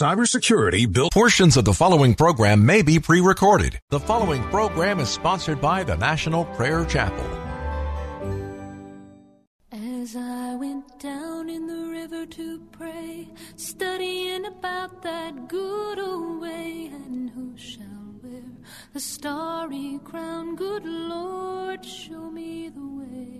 Cybersecurity built. Portions of the following program may be pre recorded. The following program is sponsored by the National Prayer Chapel. As I went down in the river to pray, studying about that good old way, and who shall wear the starry crown? Good Lord, show me the way.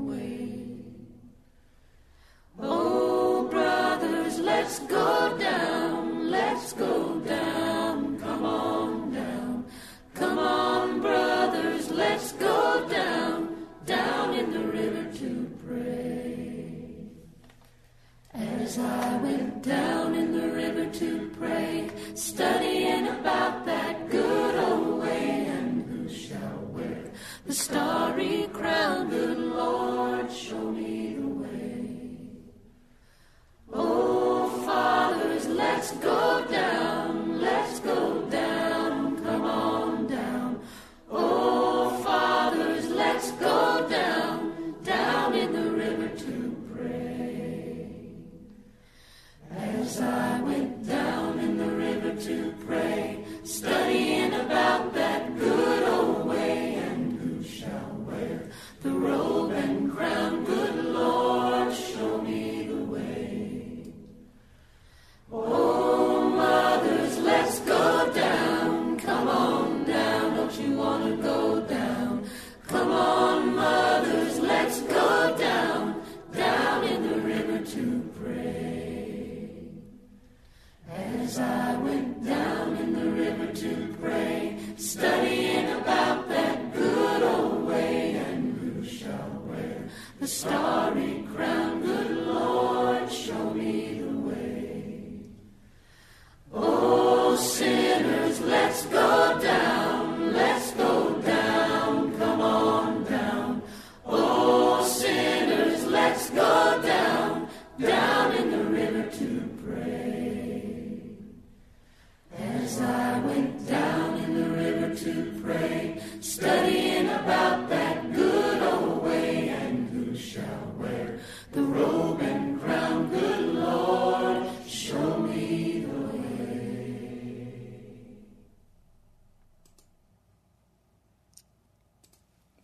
Oh, brothers, let's go down, let's go down, come on down. Come on, brothers, let's go down, down in the river to pray. As I went down in the river to pray,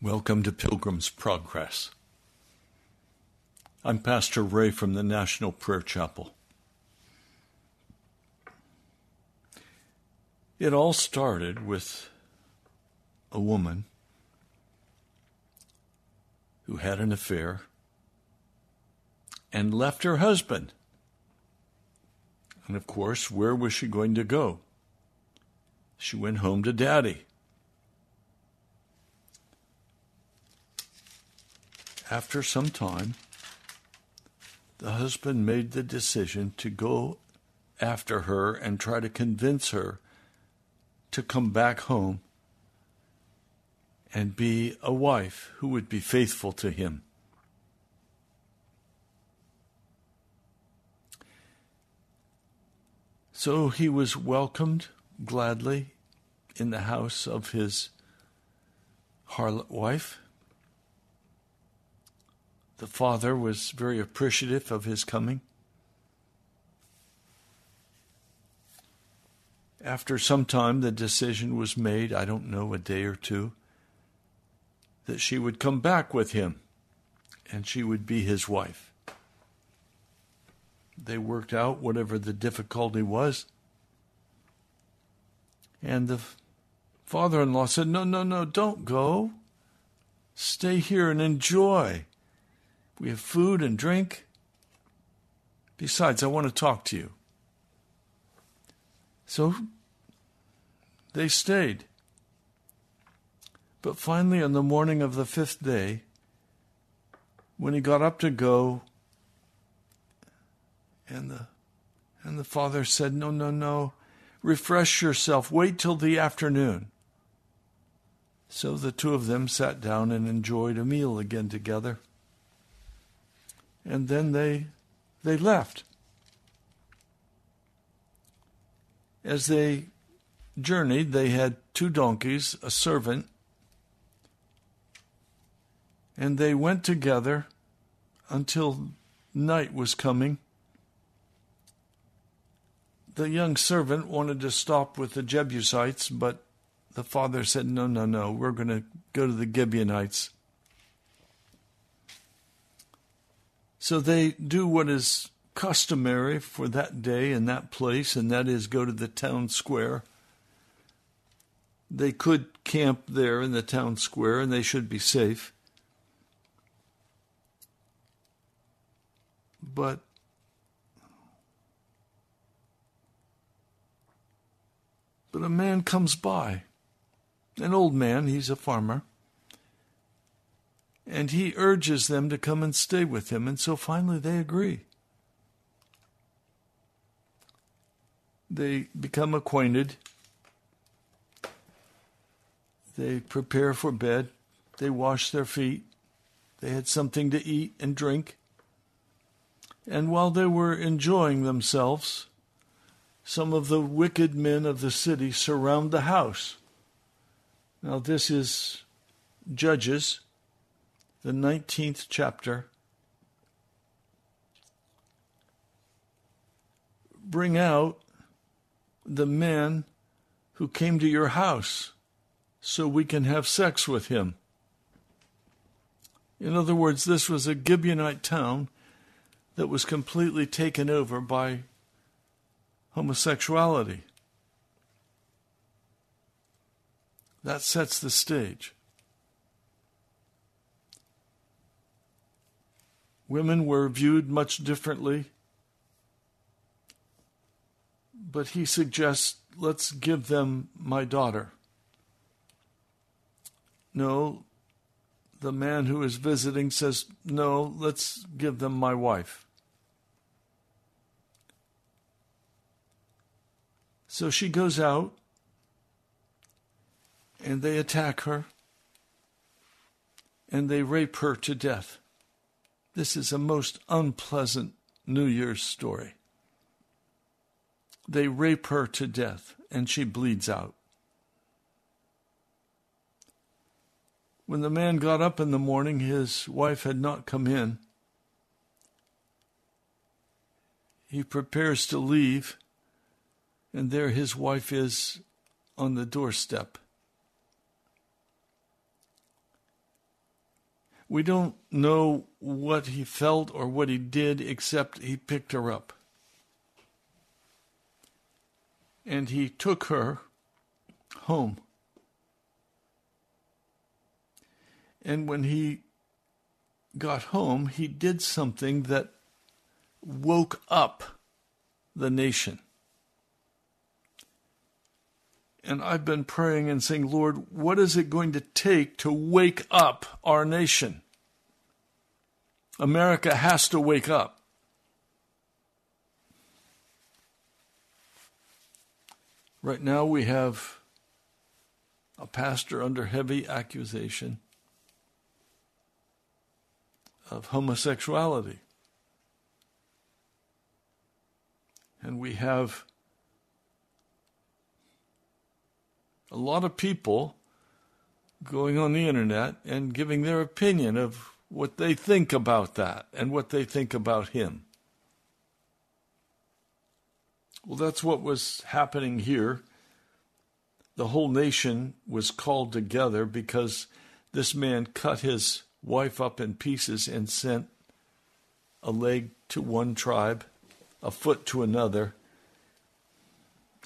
Welcome to Pilgrim's Progress. I'm Pastor Ray from the National Prayer Chapel. It all started with a woman who had an affair and left her husband. And of course, where was she going to go? She went home to daddy. After some time, the husband made the decision to go after her and try to convince her to come back home and be a wife who would be faithful to him. So he was welcomed gladly in the house of his harlot wife. The father was very appreciative of his coming. After some time, the decision was made, I don't know, a day or two, that she would come back with him and she would be his wife. they worked out whatever the difficulty was. And the father in law said, No, no, no, don't go. Stay here and enjoy. We have food and drink. Besides, I want to talk to you. So they stayed. But finally, on the morning of the fifth day, when he got up to go, and the and the father said, No, no, no, refresh yourself, wait till the afternoon. So the two of them sat down and enjoyed a meal again together. And then they they left. As they journeyed, they had two donkeys, a servant, and they went together until night was coming. The young servant wanted to stop with the Jebusites, but the father said, No, no, no, we're going to go to the Gibeonites. So they do what is customary for that day and that place, and that is go to the town square. They could camp there in the town square, and they should be safe. But but a man comes by, an old man, he's a farmer, and he urges them to come and stay with him, and so finally they agree. They become acquainted. They prepare for bed. They wash their feet. They had something to eat and drink. And while they were enjoying themselves, some of the wicked men of the city surround the house. Now, this is Judges, the 19th chapter. Bring out the man who came to your house so we can have sex with him. In other words, this was a Gibeonite town that was completely taken over by homosexuality. That sets the stage. Women were viewed much differently, but he suggests let's give them my daughter. No, the man who is visiting says, no, let's give them my wife. So she goes out and they attack her and they rape her to death. This is a most unpleasant New Year's story. They rape her to death and she bleeds out. When the man got up in the morning, his wife had not come in. He prepares to leave and there his wife is on the doorstep. We don't know what he felt or what he did, except he picked her up. And he took her home. And when he got home, he did something that woke up the nation. And I've been praying and saying, Lord, what is it going to take to wake up our nation? America has to wake up. Right now, we have a pastor under heavy accusation of homosexuality. And we have a lot of people going on the internet and giving their opinion of what they think about that and what they think about him. Well, that's what was happening here. The whole nation was called together because this man cut his wife up in pieces and sent a leg to one tribe a foot to another,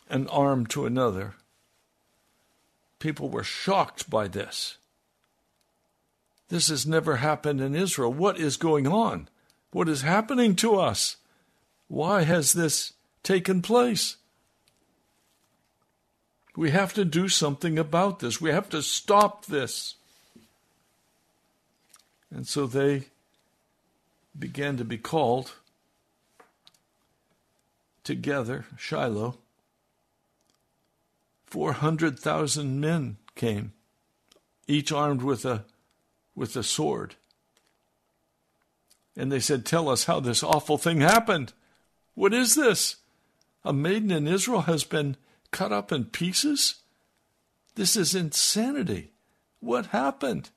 an arm to another. People were shocked by this. This has never happened in Israel. What is going on? What is happening to us? Why has this taken place? We have to do something about this. We have to stop this. And so they began to be called together, Shiloh. 400,000 men came, each armed with a, with a sword. And they said, Tell us how this awful thing happened. What is this? A maiden in Israel has been cut up in pieces? This is insanity. What happened?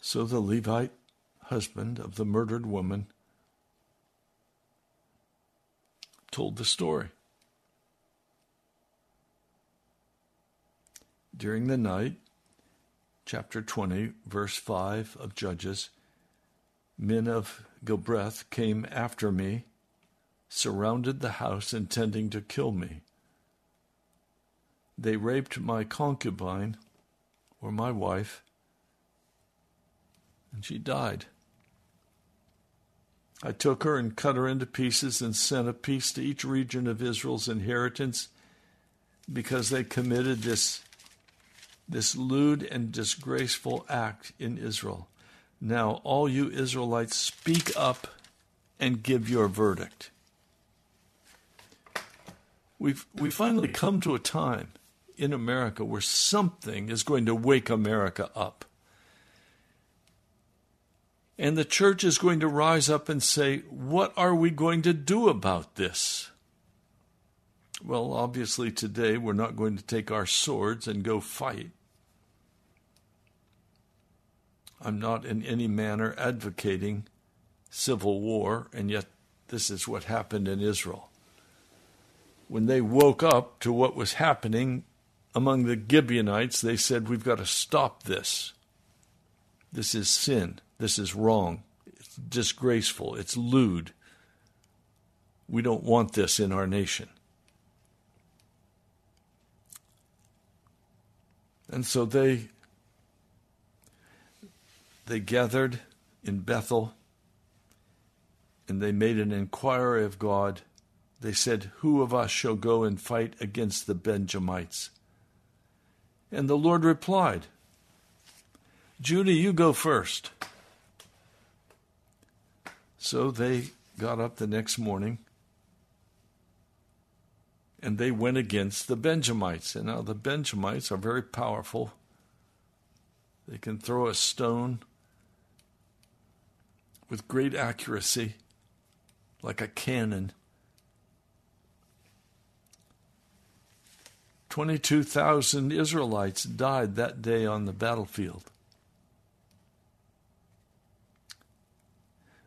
So the Levite husband of the murdered woman told the story. During the night, chapter 20, verse 5 of Judges, men of Gibeah came after me, surrounded the house, intending to kill me. They raped my concubine, or my wife, and she died. I took her and cut her into pieces and sent a piece to each region of Israel's inheritance because they committed this, this lewd and disgraceful act in Israel. Now, all you Israelites, speak up and give your verdict. We've, we finally come to a time in America where something is going to wake America up. And the church is going to rise up and say, What are we going to do about this? Well, obviously, today we're not going to take our swords and go fight. I'm not in any manner advocating civil war, and yet this is what happened in Israel. When they woke up to what was happening among the Gibeonites, they said, We've got to stop this. This is sin. This is wrong. It's disgraceful. It's lewd. We don't want this in our nation. And so they they gathered in Bethel and they made an inquiry of God. They said, Who of us shall go and fight against the Benjamites? And the Lord replied, Judah, you go first. So they got up the next morning and they went against the Benjamites. And now the Benjamites are very powerful. They can throw a stone with great accuracy, like a cannon. 22,000 Israelites died that day on the battlefield.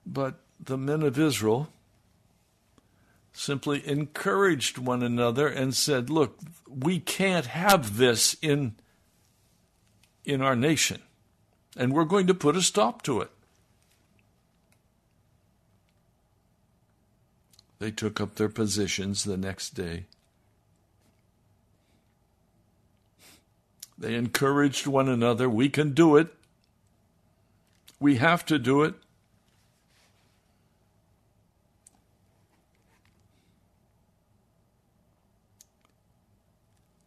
But the men of Israel simply encouraged one another and said, Look, we can't have this in, in our nation, and we're going to put a stop to it. They took up their positions the next day. They encouraged one another. We can do it. We have to do it.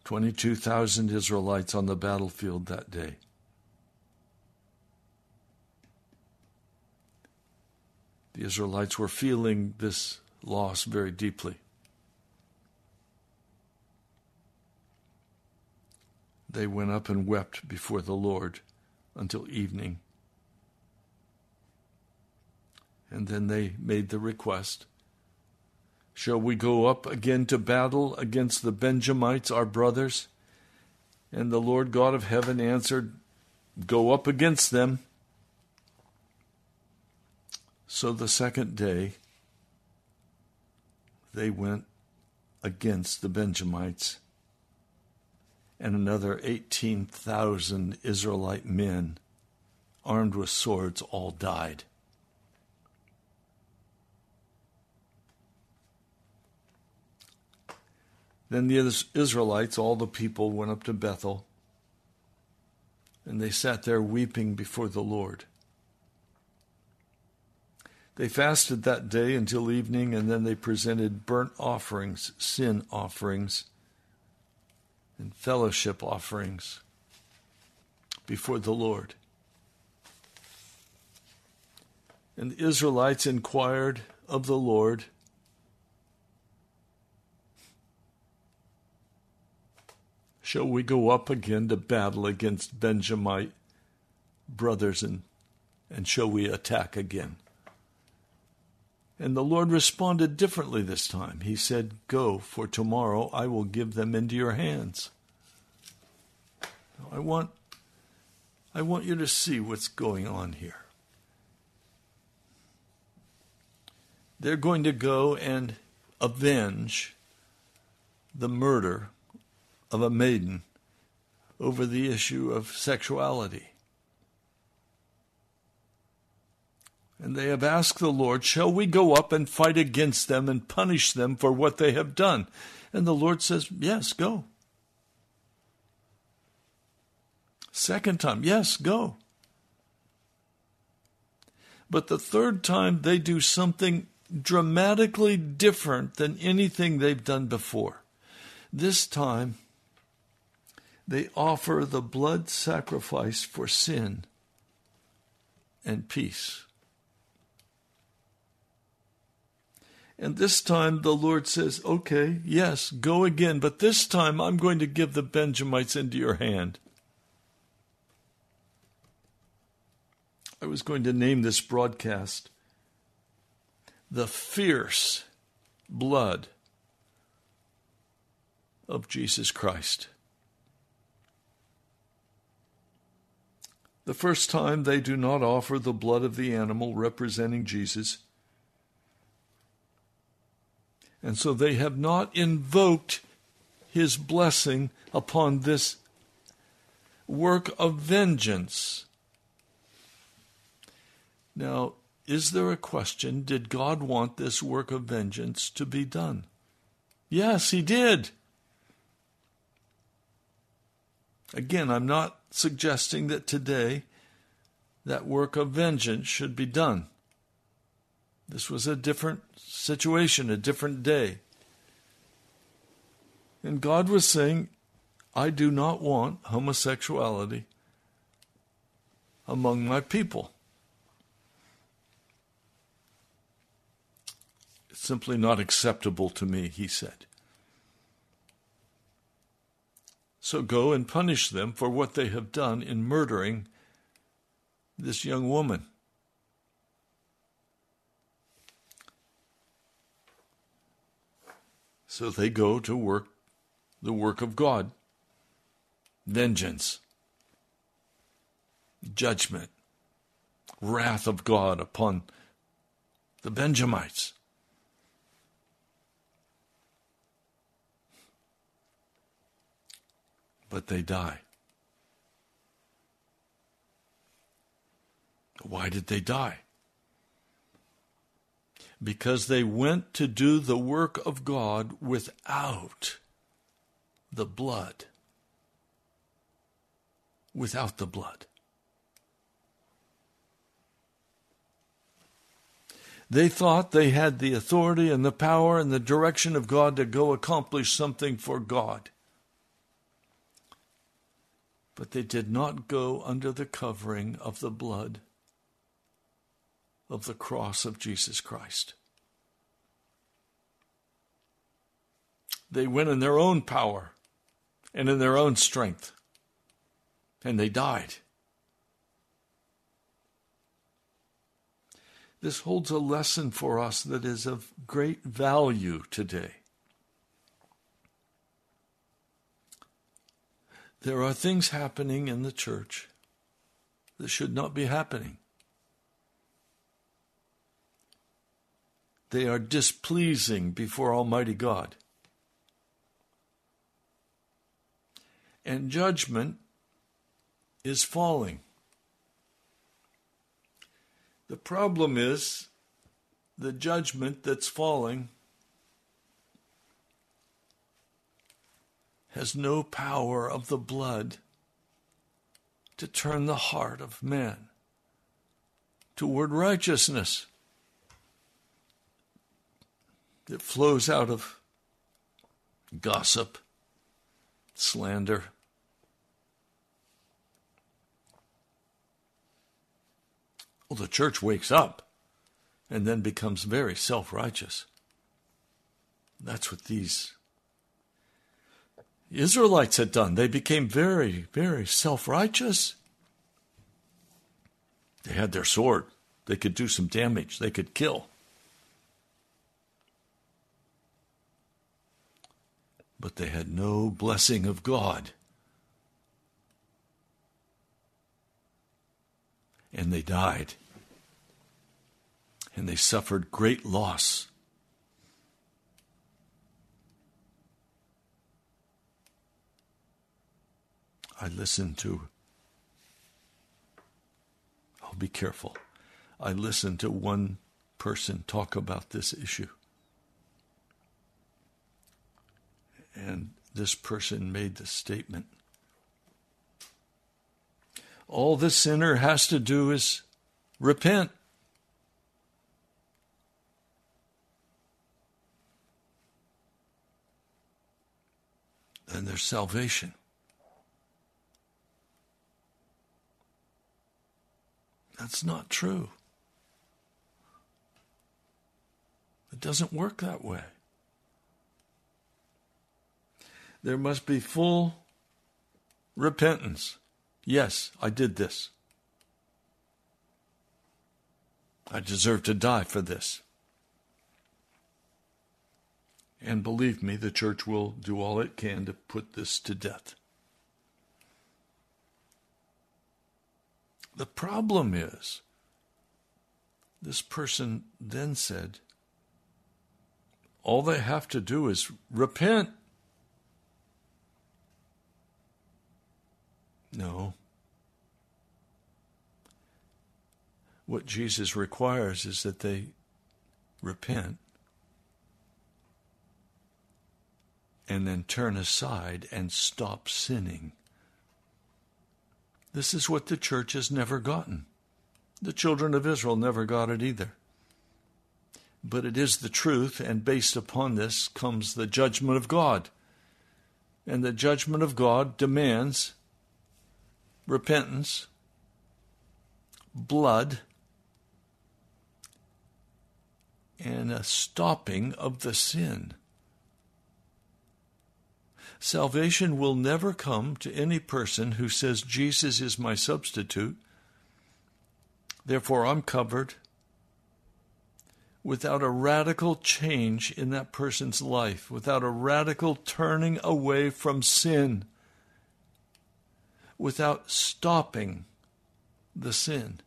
22,000 Israelites on the battlefield that day. The Israelites were feeling this loss very deeply. They went up and wept before the Lord until evening. And then they made the request Shall we go up again to battle against the Benjamites, our brothers? And the Lord God of heaven answered, Go up against them. So the second day, they went against the Benjamites, and another 18,000 Israelite men, armed with swords, all died. Then the Israelites, all the people, went up to Bethel, and they sat there weeping before the Lord. They fasted that day until evening, and then they presented burnt offerings, sin offerings, and fellowship offerings before the Lord. And the Israelites inquired of the Lord, Shall we go up again to battle against Benjamite brothers and, and shall we attack again? And the Lord responded differently this time. He said, Go, for tomorrow I will give them into your hands. I want, I want you to see what's going on here. They're going to go and avenge the murder of a maiden over the issue of sexuality. And they have asked the Lord, Shall we go up and fight against them and punish them for what they have done? And the Lord says, Yes, go. Second time, yes, go. But the third time, they do something dramatically different than anything they've done before. This time, they offer the blood sacrifice for sin and peace. And this time the Lord says, Okay, yes, go again, but this time I'm going to give the Benjamites into your hand. I was going to name this broadcast The Fierce Blood of Jesus Christ. The first time they do not offer the blood of the animal representing Jesus. And so they have not invoked his blessing upon this work of vengeance. Now, is there a question? Did God want this work of vengeance to be done? Yes, he did. Again, I'm not suggesting that today that work of vengeance should be done. This was a different situation, a different day. And God was saying, I do not want homosexuality among my people. It's simply not acceptable to me, he said. So go and punish them for what they have done in murdering this young woman. So they go to work the work of God vengeance, judgment, wrath of God upon the Benjamites. But they die. Why did they die? Because they went to do the work of God without the blood. Without the blood. They thought they had the authority and the power and the direction of God to go accomplish something for God but they did not go under the covering of the blood of the cross of Jesus Christ. They went in their own power and in their own strength, and they died. This holds a lesson for us that is of great value today. There are things happening in the church that should not be happening. They are displeasing before Almighty God. And judgment is falling. The problem is the judgment that's falling has no power of the blood to turn the heart of man toward righteousness that flows out of gossip, slander. Well, the church wakes up and then becomes very self righteous. That's what these Israelites had done. They became very, very self righteous. They had their sword, they could do some damage, they could kill. But they had no blessing of God. And they died. And they suffered great loss. I listened to, I'll be careful. I listened to one person talk about this issue. And this person made the statement all the sinner has to do is repent. And there's salvation. That's not true. It doesn't work that way. There must be full repentance. Yes, I did this. I deserve to die for this. And believe me, the church will do all it can to put this to death. The problem is, this person then said, all they have to do is repent. No. What Jesus requires is that they repent and then turn aside and stop sinning. This is what the church has never gotten. The children of Israel never got it either. But it is the truth, and based upon this comes the judgment of God. And the judgment of God demands repentance, blood, and a stopping of the sin. Salvation will never come to any person who says, Jesus is my substitute, therefore I'm covered, without a radical change in that person's life, without a radical turning away from sin, without stopping the sin.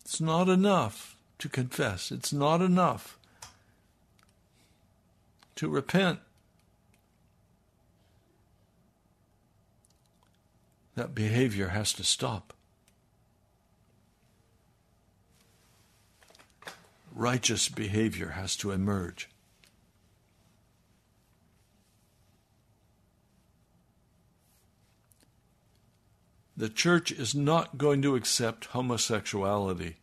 It's not enough to confess, it's not enough to repent. That behavior has to stop. Righteous behavior has to emerge. The church is not going to accept homosexuality,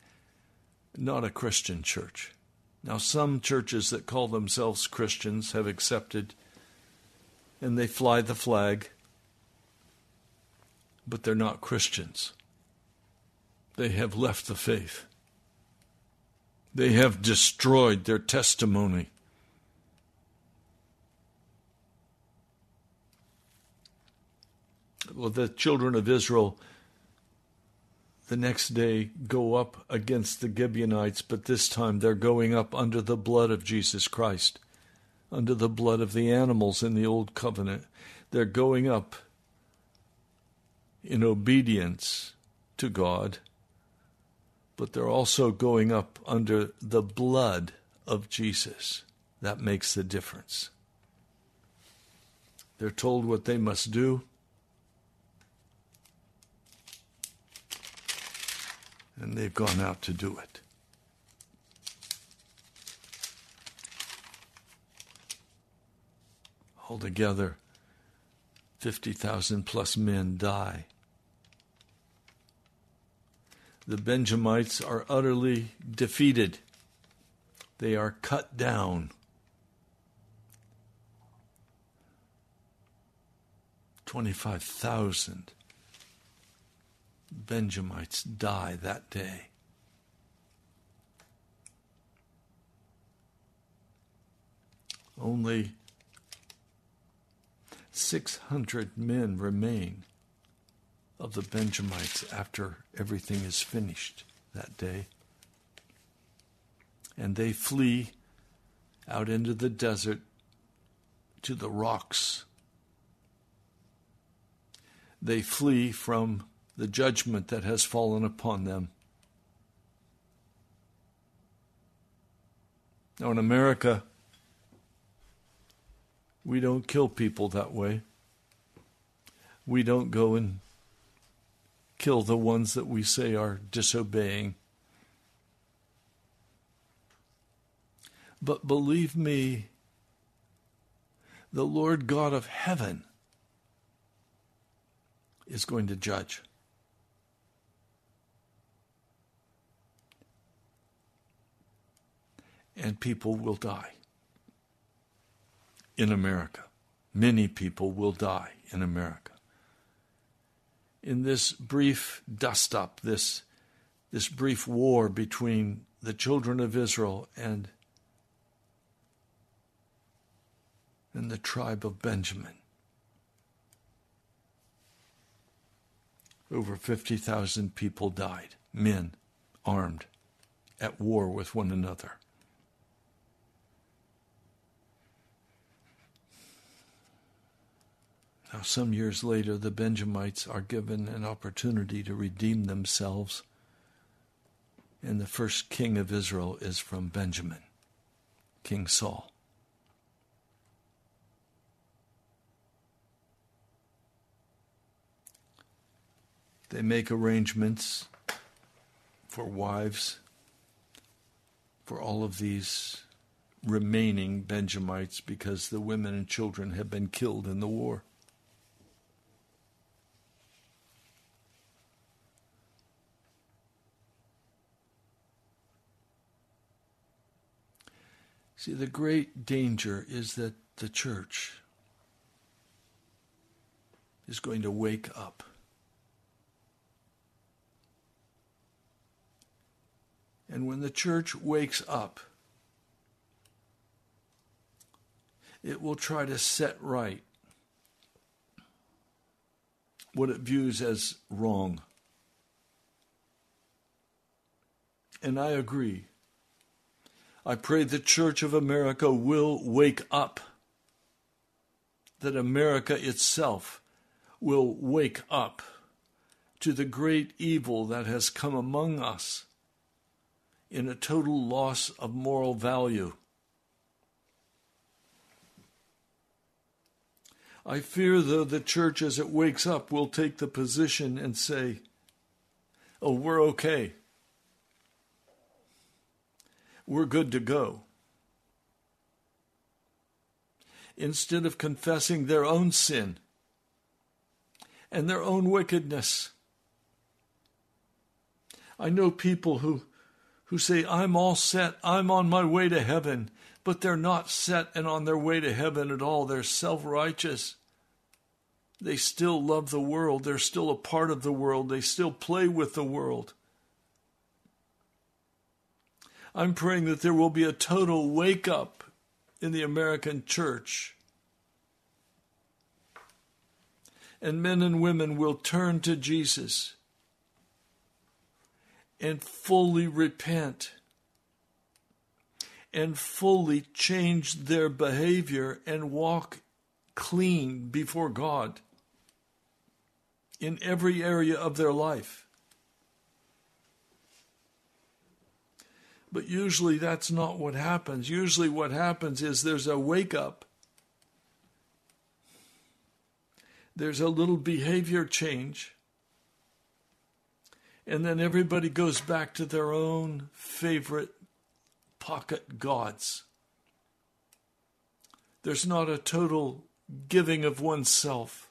not a Christian church. Now, some churches that call themselves Christians have accepted and they fly the flag but they're not Christians. They have left the faith. They have destroyed their testimony. Well, the children of Israel the next day go up against the Gibeonites, but this time they're going up under the blood of Jesus Christ, under the blood of the animals in the Old Covenant. They're going up in obedience to God, but they're also going up under the blood of Jesus. That makes the difference. They're told what they must do. And they've gone out to do it. Altogether, 50,000 plus men die. The Benjamites are utterly defeated. They are cut down. 25,000 Benjamites die that day. Only 600 men remain of the Benjamites after everything is finished that day. And they flee out into the desert to the rocks. They flee from the judgment that has fallen upon them. Now, in America, we don't kill people that way. We don't go and kill the ones that we say are disobeying. But believe me, the Lord God of heaven is going to judge. And people will die in America. Many people will die in America. In this brief dust up, this, this brief war between the children of Israel and, and the tribe of Benjamin, over 50,000 people died, men armed, at war with one another. Now, some years later, the Benjamites are given an opportunity to redeem themselves, and the first king of Israel is from Benjamin, King Saul. They make arrangements for wives for all of these remaining Benjamites because the women and children have been killed in the war. See, the great danger is that the church is going to wake up. And when the church wakes up, it will try to set right what it views as wrong. And I agree. I pray the Church of America will wake up, that America itself will wake up to the great evil that has come among us in a total loss of moral value. I fear, though, the church as it wakes up will take the position and say, Oh, we're okay we're good to go. Instead of confessing their own sin and their own wickedness. I know people who, who say, I'm all set, I'm on my way to heaven, but they're not set and on their way to heaven at all. They're self righteous. They still love the world. They're still a part of the world. They still play with the world. I'm praying that there will be a total wake up in the American church. And men and women will turn to Jesus and fully repent and fully change their behavior and walk clean before God in every area of their life. But usually that's not what happens. Usually what happens is there's a wake up. There's a little behavior change. And then everybody goes back to their own favorite pocket gods. There's not a total giving of oneself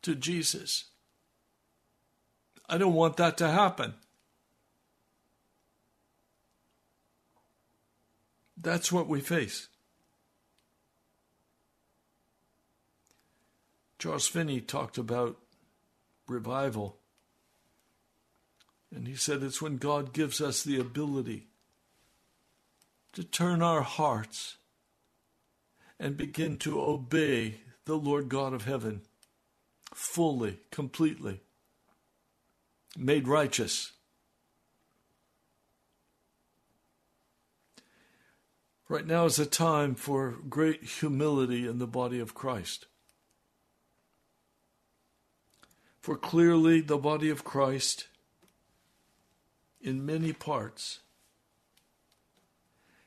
to Jesus. I don't want that to happen. That's what we face. Charles Finney talked about revival. And he said it's when God gives us the ability to turn our hearts and begin to obey the Lord God of heaven fully, completely, made righteous. Right now is a time for great humility in the body of Christ. For clearly, the body of Christ, in many parts,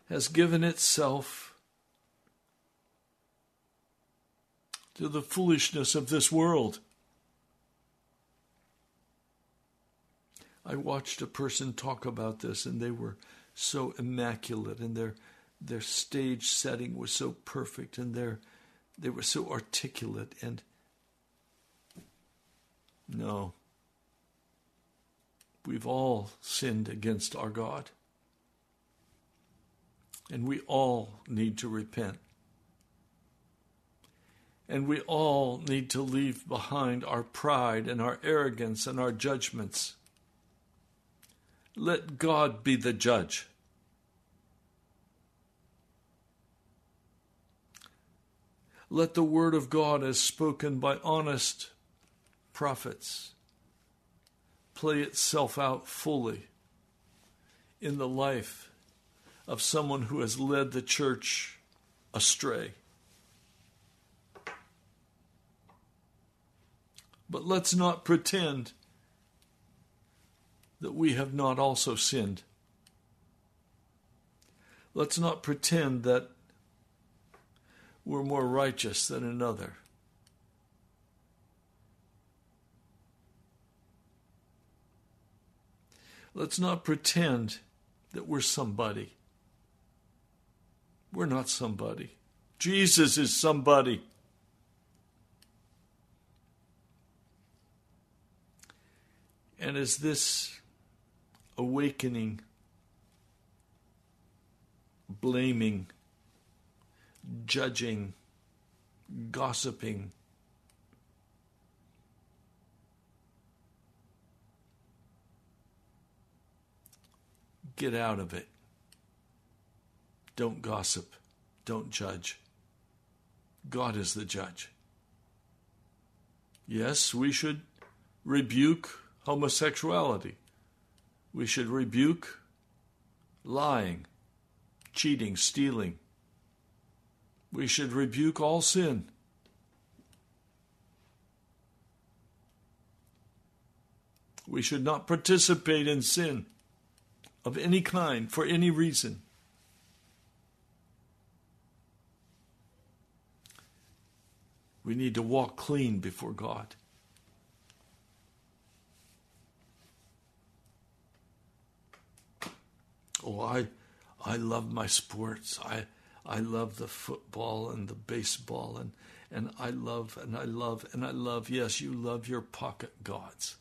has given itself to the foolishness of this world. I watched a person talk about this, and they were so immaculate, and their their stage setting was so perfect, and their they were so articulate. And no, we've all sinned against our God, and we all need to repent. And we all need to leave behind our pride and our arrogance and our judgments. Let God be the judge. Let the word of God, as spoken by honest prophets, play itself out fully in the life of someone who has led the church astray. But let's not pretend that we have not also sinned. Let's not pretend that we're more righteous than another. Let's not pretend that we're somebody. We're not somebody. Jesus is somebody. And as this awakening, blaming, judging, gossiping, get out of it. Don't gossip. Don't judge. God is the judge. Yes, we should rebuke homosexuality. We should rebuke lying, cheating, stealing. We should rebuke all sin. We should not participate in sin of any kind for any reason. We need to walk clean before God. Oh, I, I love my sports. I, I love the football and the baseball and, and I love and I love and I love. Yes, you love your pocket gods.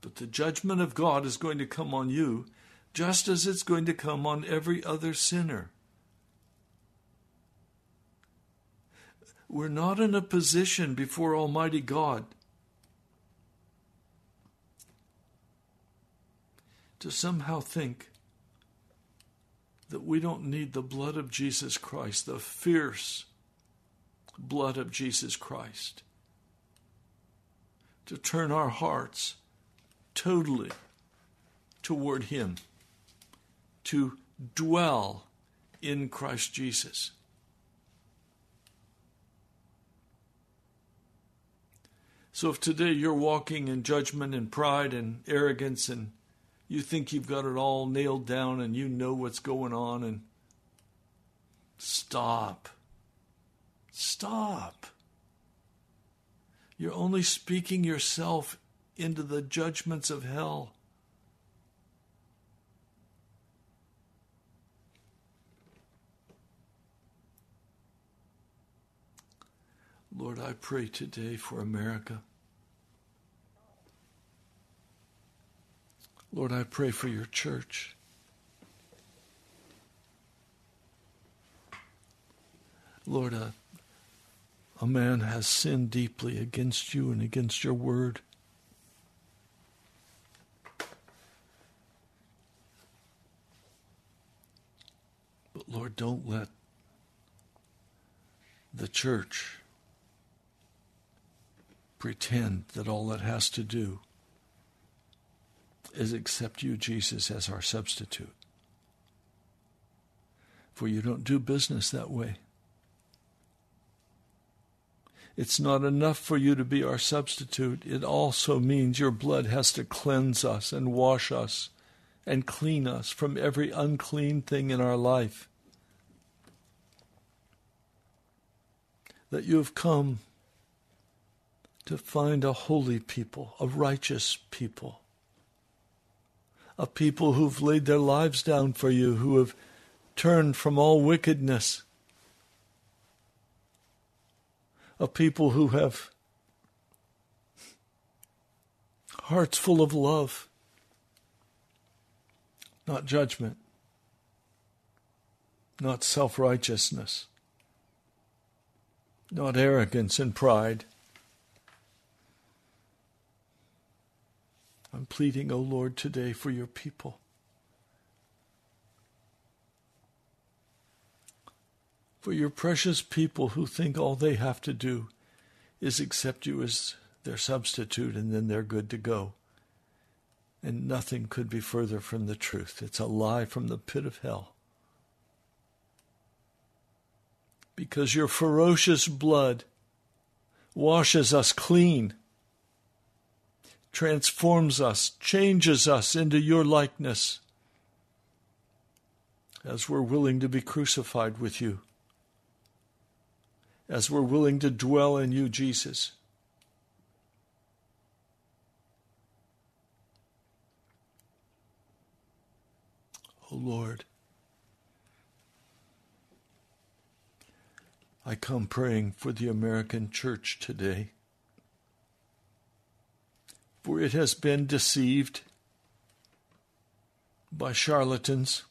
But the judgment of God is going to come on you just as it's going to come on every other sinner. We're not in a position before Almighty God to somehow think that we don't need the blood of Jesus Christ, the fierce blood of Jesus Christ, to turn our hearts totally toward Him, to dwell in Christ Jesus. So if today you're walking in judgment and pride and arrogance and you think you've got it all nailed down and you know what's going on and stop. Stop. You're only speaking yourself into the judgments of hell. Lord, I pray today for America. Lord, I pray for your church. Lord, a, a man has sinned deeply against you and against your word. But Lord, don't let the church pretend that all it has to do is accept you, Jesus, as our substitute. For you don't do business that way. It's not enough for you to be our substitute. It also means your blood has to cleanse us and wash us and clean us from every unclean thing in our life. That you have come to find a holy people, a righteous people, a people who've laid their lives down for you, who have turned from all wickedness a people who have hearts full of love, not judgment, not self righteousness, not arrogance and pride. I'm pleading, O oh Lord, today for your people. for your precious people who think all they have to do is accept you as their substitute and then they're good to go. And nothing could be further from the truth. It's a lie from the pit of hell. Because your ferocious blood washes us clean, transforms us, changes us into your likeness as we're willing to be crucified with you as we're willing to dwell in you, Jesus. Oh Lord, I come praying for the American church today, for it has been deceived by charlatans,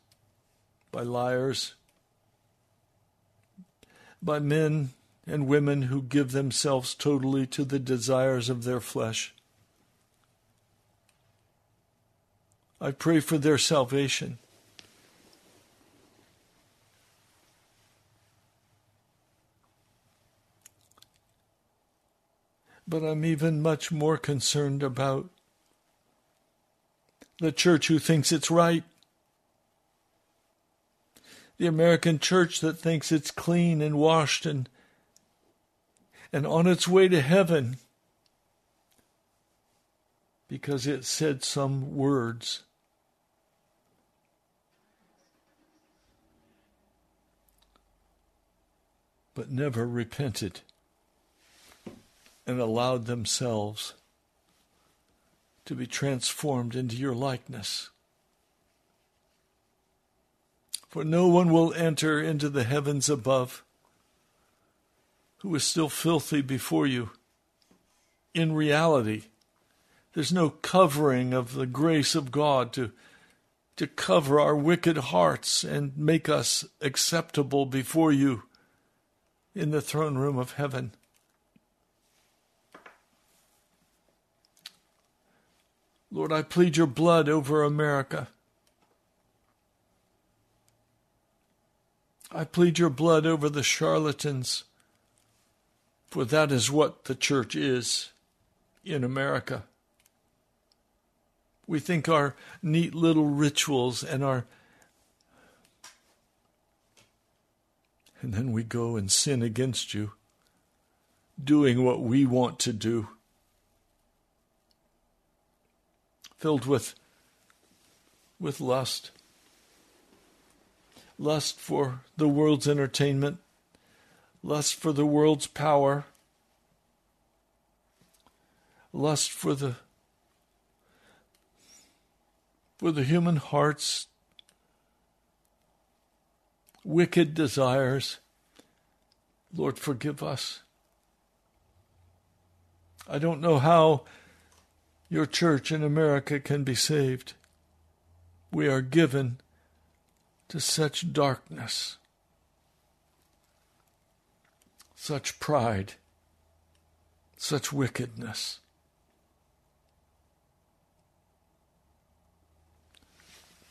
by liars, by men and women who give themselves totally to the desires of their flesh. I pray for their salvation. But I'm even much more concerned about the church who thinks it's right the American church that thinks it's clean and washed and and on its way to heaven because it said some words. But never repented and allowed themselves to be transformed into your likeness. For no one will enter into the heavens above who is still filthy before you. In reality, there's no covering of the grace of God to, to cover our wicked hearts and make us acceptable before you in the throne room of heaven. Lord, I plead your blood over America. I plead your blood over the charlatans for that is what the church is in America. We think our neat little rituals and our. And then we go and sin against you, doing what we want to do, filled with, with lust. Lust for the world's entertainment, lust for the world's power, lust for the for the human heart's wicked desires. Lord, forgive us. I don't know how your church in America can be saved. We are given to such darkness, such pride, such wickedness.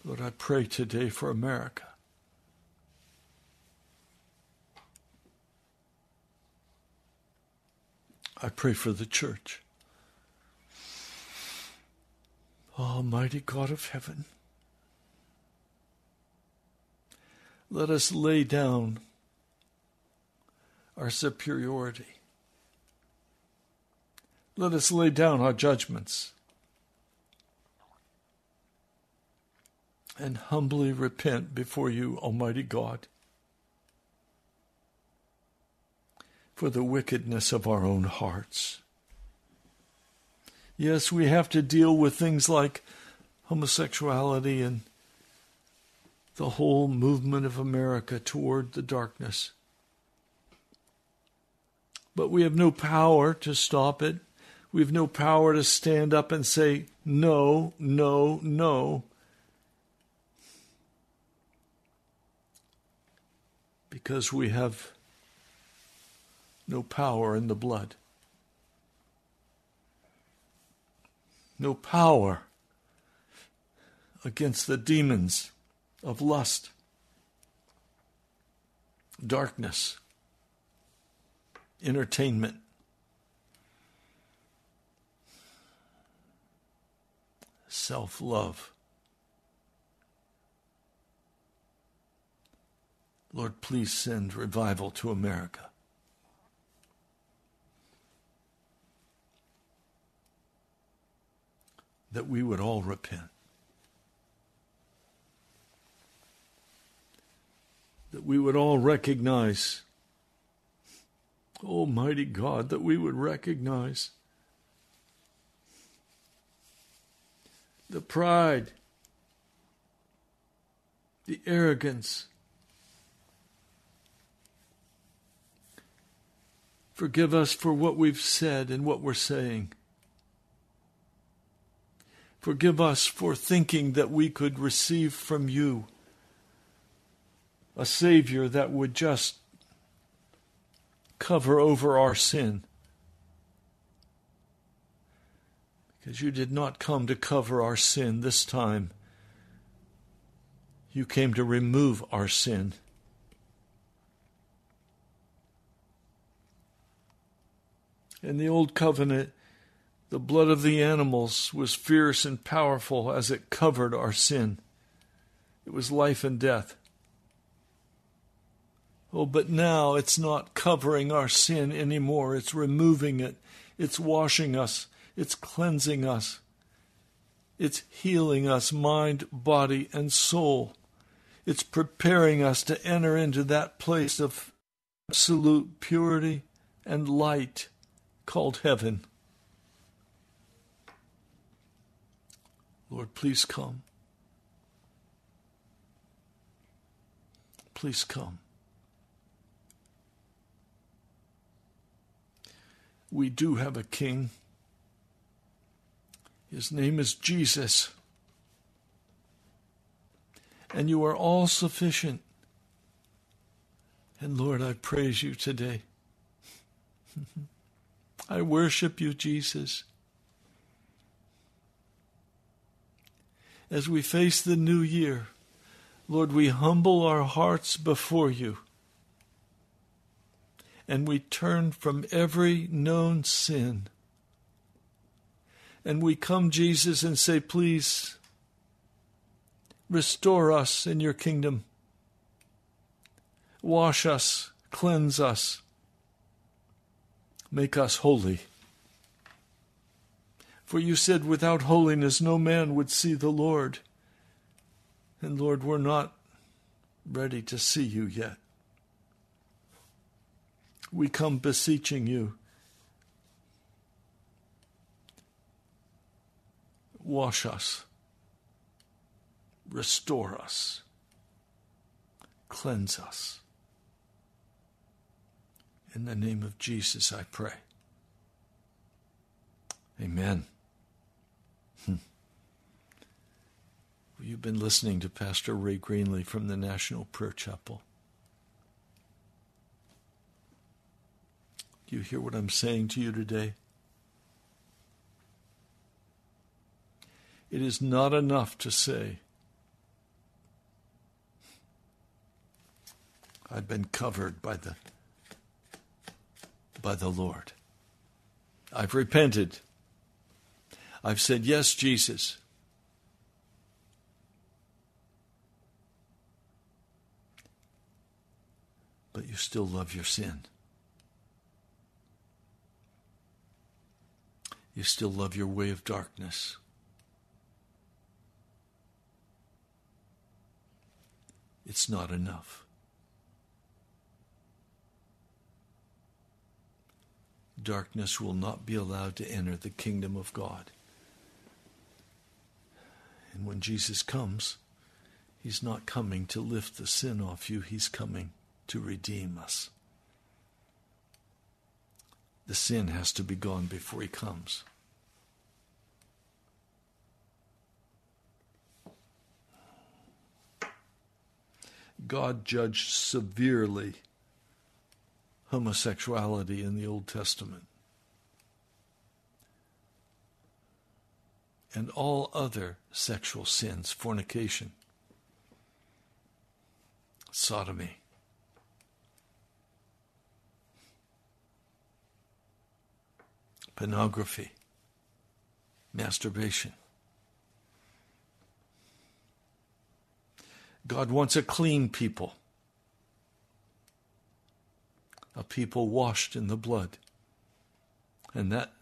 Lord, I pray today for America. I pray for the church. Almighty God of heaven, let us lay down our superiority. Let us lay down our judgments and humbly repent before you, Almighty God, for the wickedness of our own hearts. Yes, we have to deal with things like homosexuality and the whole movement of America toward the darkness. But we have no power to stop it. We have no power to stand up and say, no, no, no. Because we have no power in the blood. No power against the demons of lust, darkness, entertainment, self love. Lord, please send revival to America. That we would all repent. That we would all recognize, Almighty God, that we would recognize the pride, the arrogance, Forgive us for what we've said and what we're saying. Forgive us for thinking that we could receive from you a Savior that would just cover over our sin. Because you did not come to cover our sin this time, you came to remove our sin. In the Old Covenant, the blood of the animals was fierce and powerful as it covered our sin. It was life and death. Oh, but now it's not covering our sin anymore. It's removing it. It's washing us. It's cleansing us. It's healing us, mind, body, and soul. It's preparing us to enter into that place of absolute purity and light called heaven. Lord, please come. Please come. We do have a king. His name is Jesus. And you are all sufficient. And Lord, I praise you today. I worship you, Jesus. As we face the new year, Lord, we humble our hearts before you and we turn from every known sin. And we come, Jesus, and say, Please restore us in your kingdom. Wash us, cleanse us, Make us holy. For you said, without holiness, no man would see the Lord. And Lord, we're not ready to see you yet. We come beseeching you. Wash us, restore us, cleanse us. In the name of Jesus, I pray. Amen. Hmm. You've been listening to Pastor Ray Greenley from the National Prayer Chapel. Do you hear what I'm saying to you today? It is not enough to say, I've been covered by the by the Lord. I've repented. I've said, Yes, Jesus. But you still love your sin. You still love your way of darkness. It's not enough. Darkness will not be allowed to enter the kingdom of God. And when Jesus comes, He's not coming to lift the sin off you, He's coming to redeem us. The sin has to be gone before He comes. God judged severely homosexuality in the Old Testament. And all other sexual sins, fornication, sodomy. Pornography, masturbation. God wants a clean people, a people washed in the blood. And that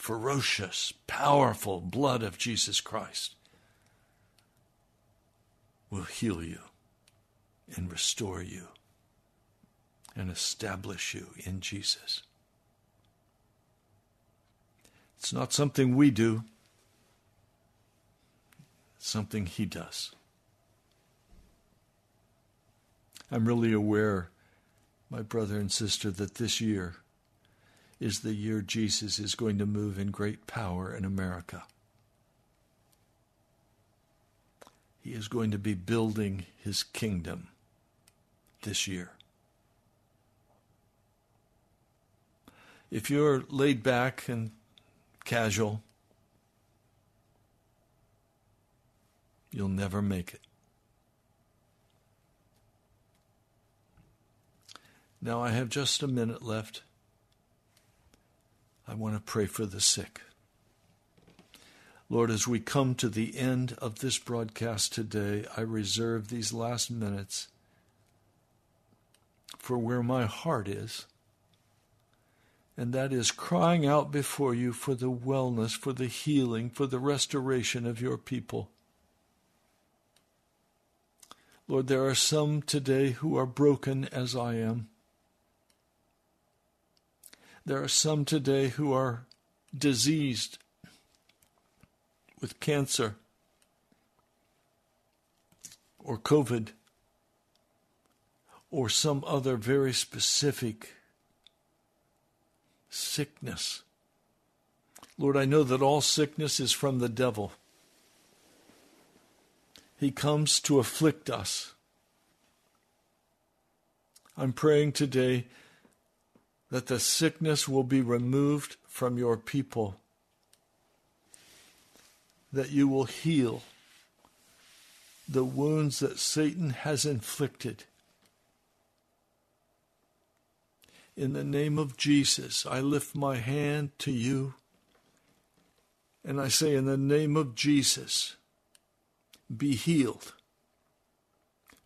ferocious, powerful blood of Jesus Christ will heal you and restore you and establish you in Jesus. It's not something we do, it's something He does. I'm really aware, my brother and sister, that this year is the year Jesus is going to move in great power in America. He is going to be building his kingdom this year. If you're laid back and casual, you'll never make it. Now I have just a minute left. I want to pray for the sick. Lord, as we come to the end of this broadcast today, I reserve these last minutes for where my heart is, and that is crying out before you for the wellness, for the healing, for the restoration of your people. Lord, there are some today who are broken as I am. There are some today who are diseased with cancer or COVID or some other very specific sickness. Lord, I know that all sickness is from the devil. He comes to afflict us. I'm praying today that the sickness will be removed from your people, that you will heal the wounds that Satan has inflicted. In the name of Jesus, I lift my hand to you and I say, In the name of Jesus, be healed,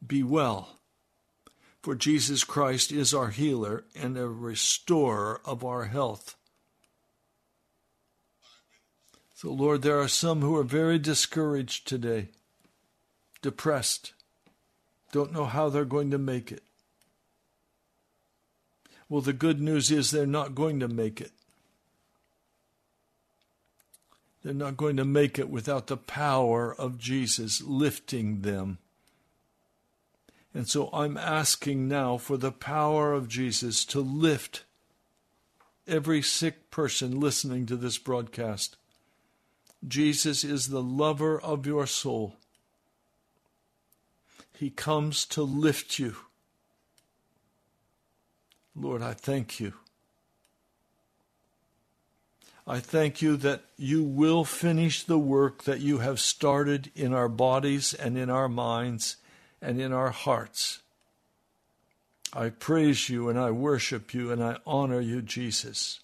be well for Jesus Christ is our healer and a restorer of our health. So, Lord, there are some who are very discouraged today, depressed, don't know how they're going to make it. Well, the good news is they're not going to make it. They're not going to make it without the power of Jesus lifting them and so I'm asking now for the power of Jesus to lift every sick person listening to this broadcast. Jesus is the lover of your soul. He comes to lift you. Lord, I thank you. I thank you that you will finish the work that you have started in our bodies and in our minds and in our hearts. I praise you and I worship you and I honor you, Jesus.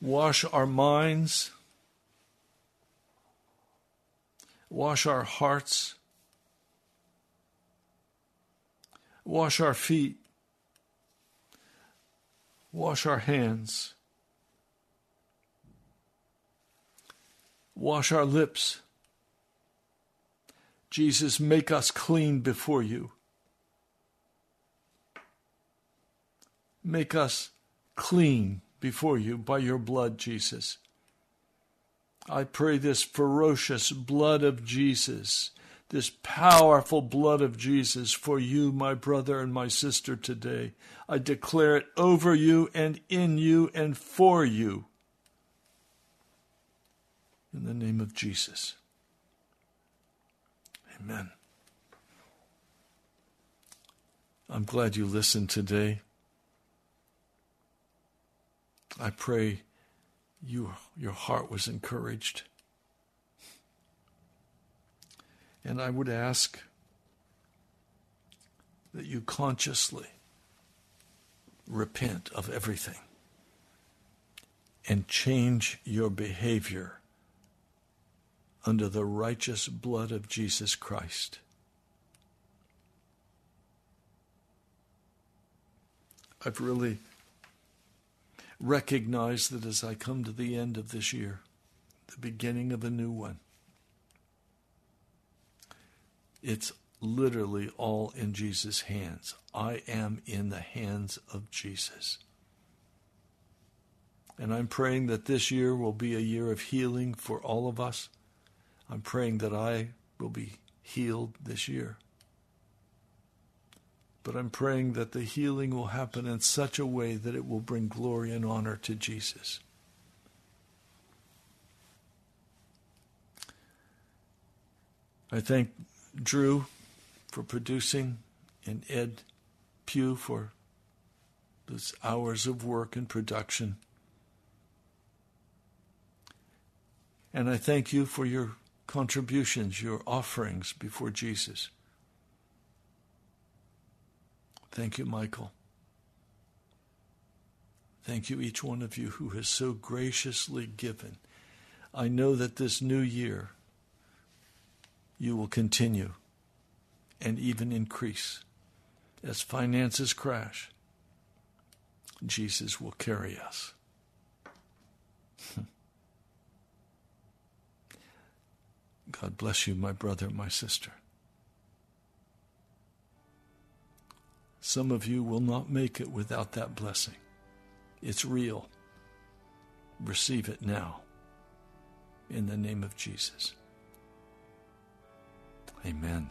Wash our minds, wash our hearts, wash our feet, wash our hands. Wash our lips. Jesus, make us clean before you. Make us clean before you by your blood, Jesus. I pray this ferocious blood of Jesus, this powerful blood of Jesus for you, my brother and my sister, today. I declare it over you and in you and for you in the name of Jesus. Amen. I'm glad you listened today. I pray you, your heart was encouraged. And I would ask that you consciously repent of everything and change your behavior under the righteous blood of Jesus Christ. I've really recognized that as I come to the end of this year, the beginning of a new one, it's literally all in Jesus' hands. I am in the hands of Jesus. And I'm praying that this year will be a year of healing for all of us. I'm praying that I will be healed this year. But I'm praying that the healing will happen in such a way that it will bring glory and honor to Jesus. I thank Drew for producing and Ed Pugh for those hours of work and production. And I thank you for your contributions, your offerings before Jesus. Thank you, Michael. Thank you, each one of you who has so graciously given. I know that this new year you will continue and even increase. As finances crash, Jesus will carry us. God bless you, my brother, my sister. Some of you will not make it without that blessing. It's real. Receive it now. In the name of Jesus. Amen.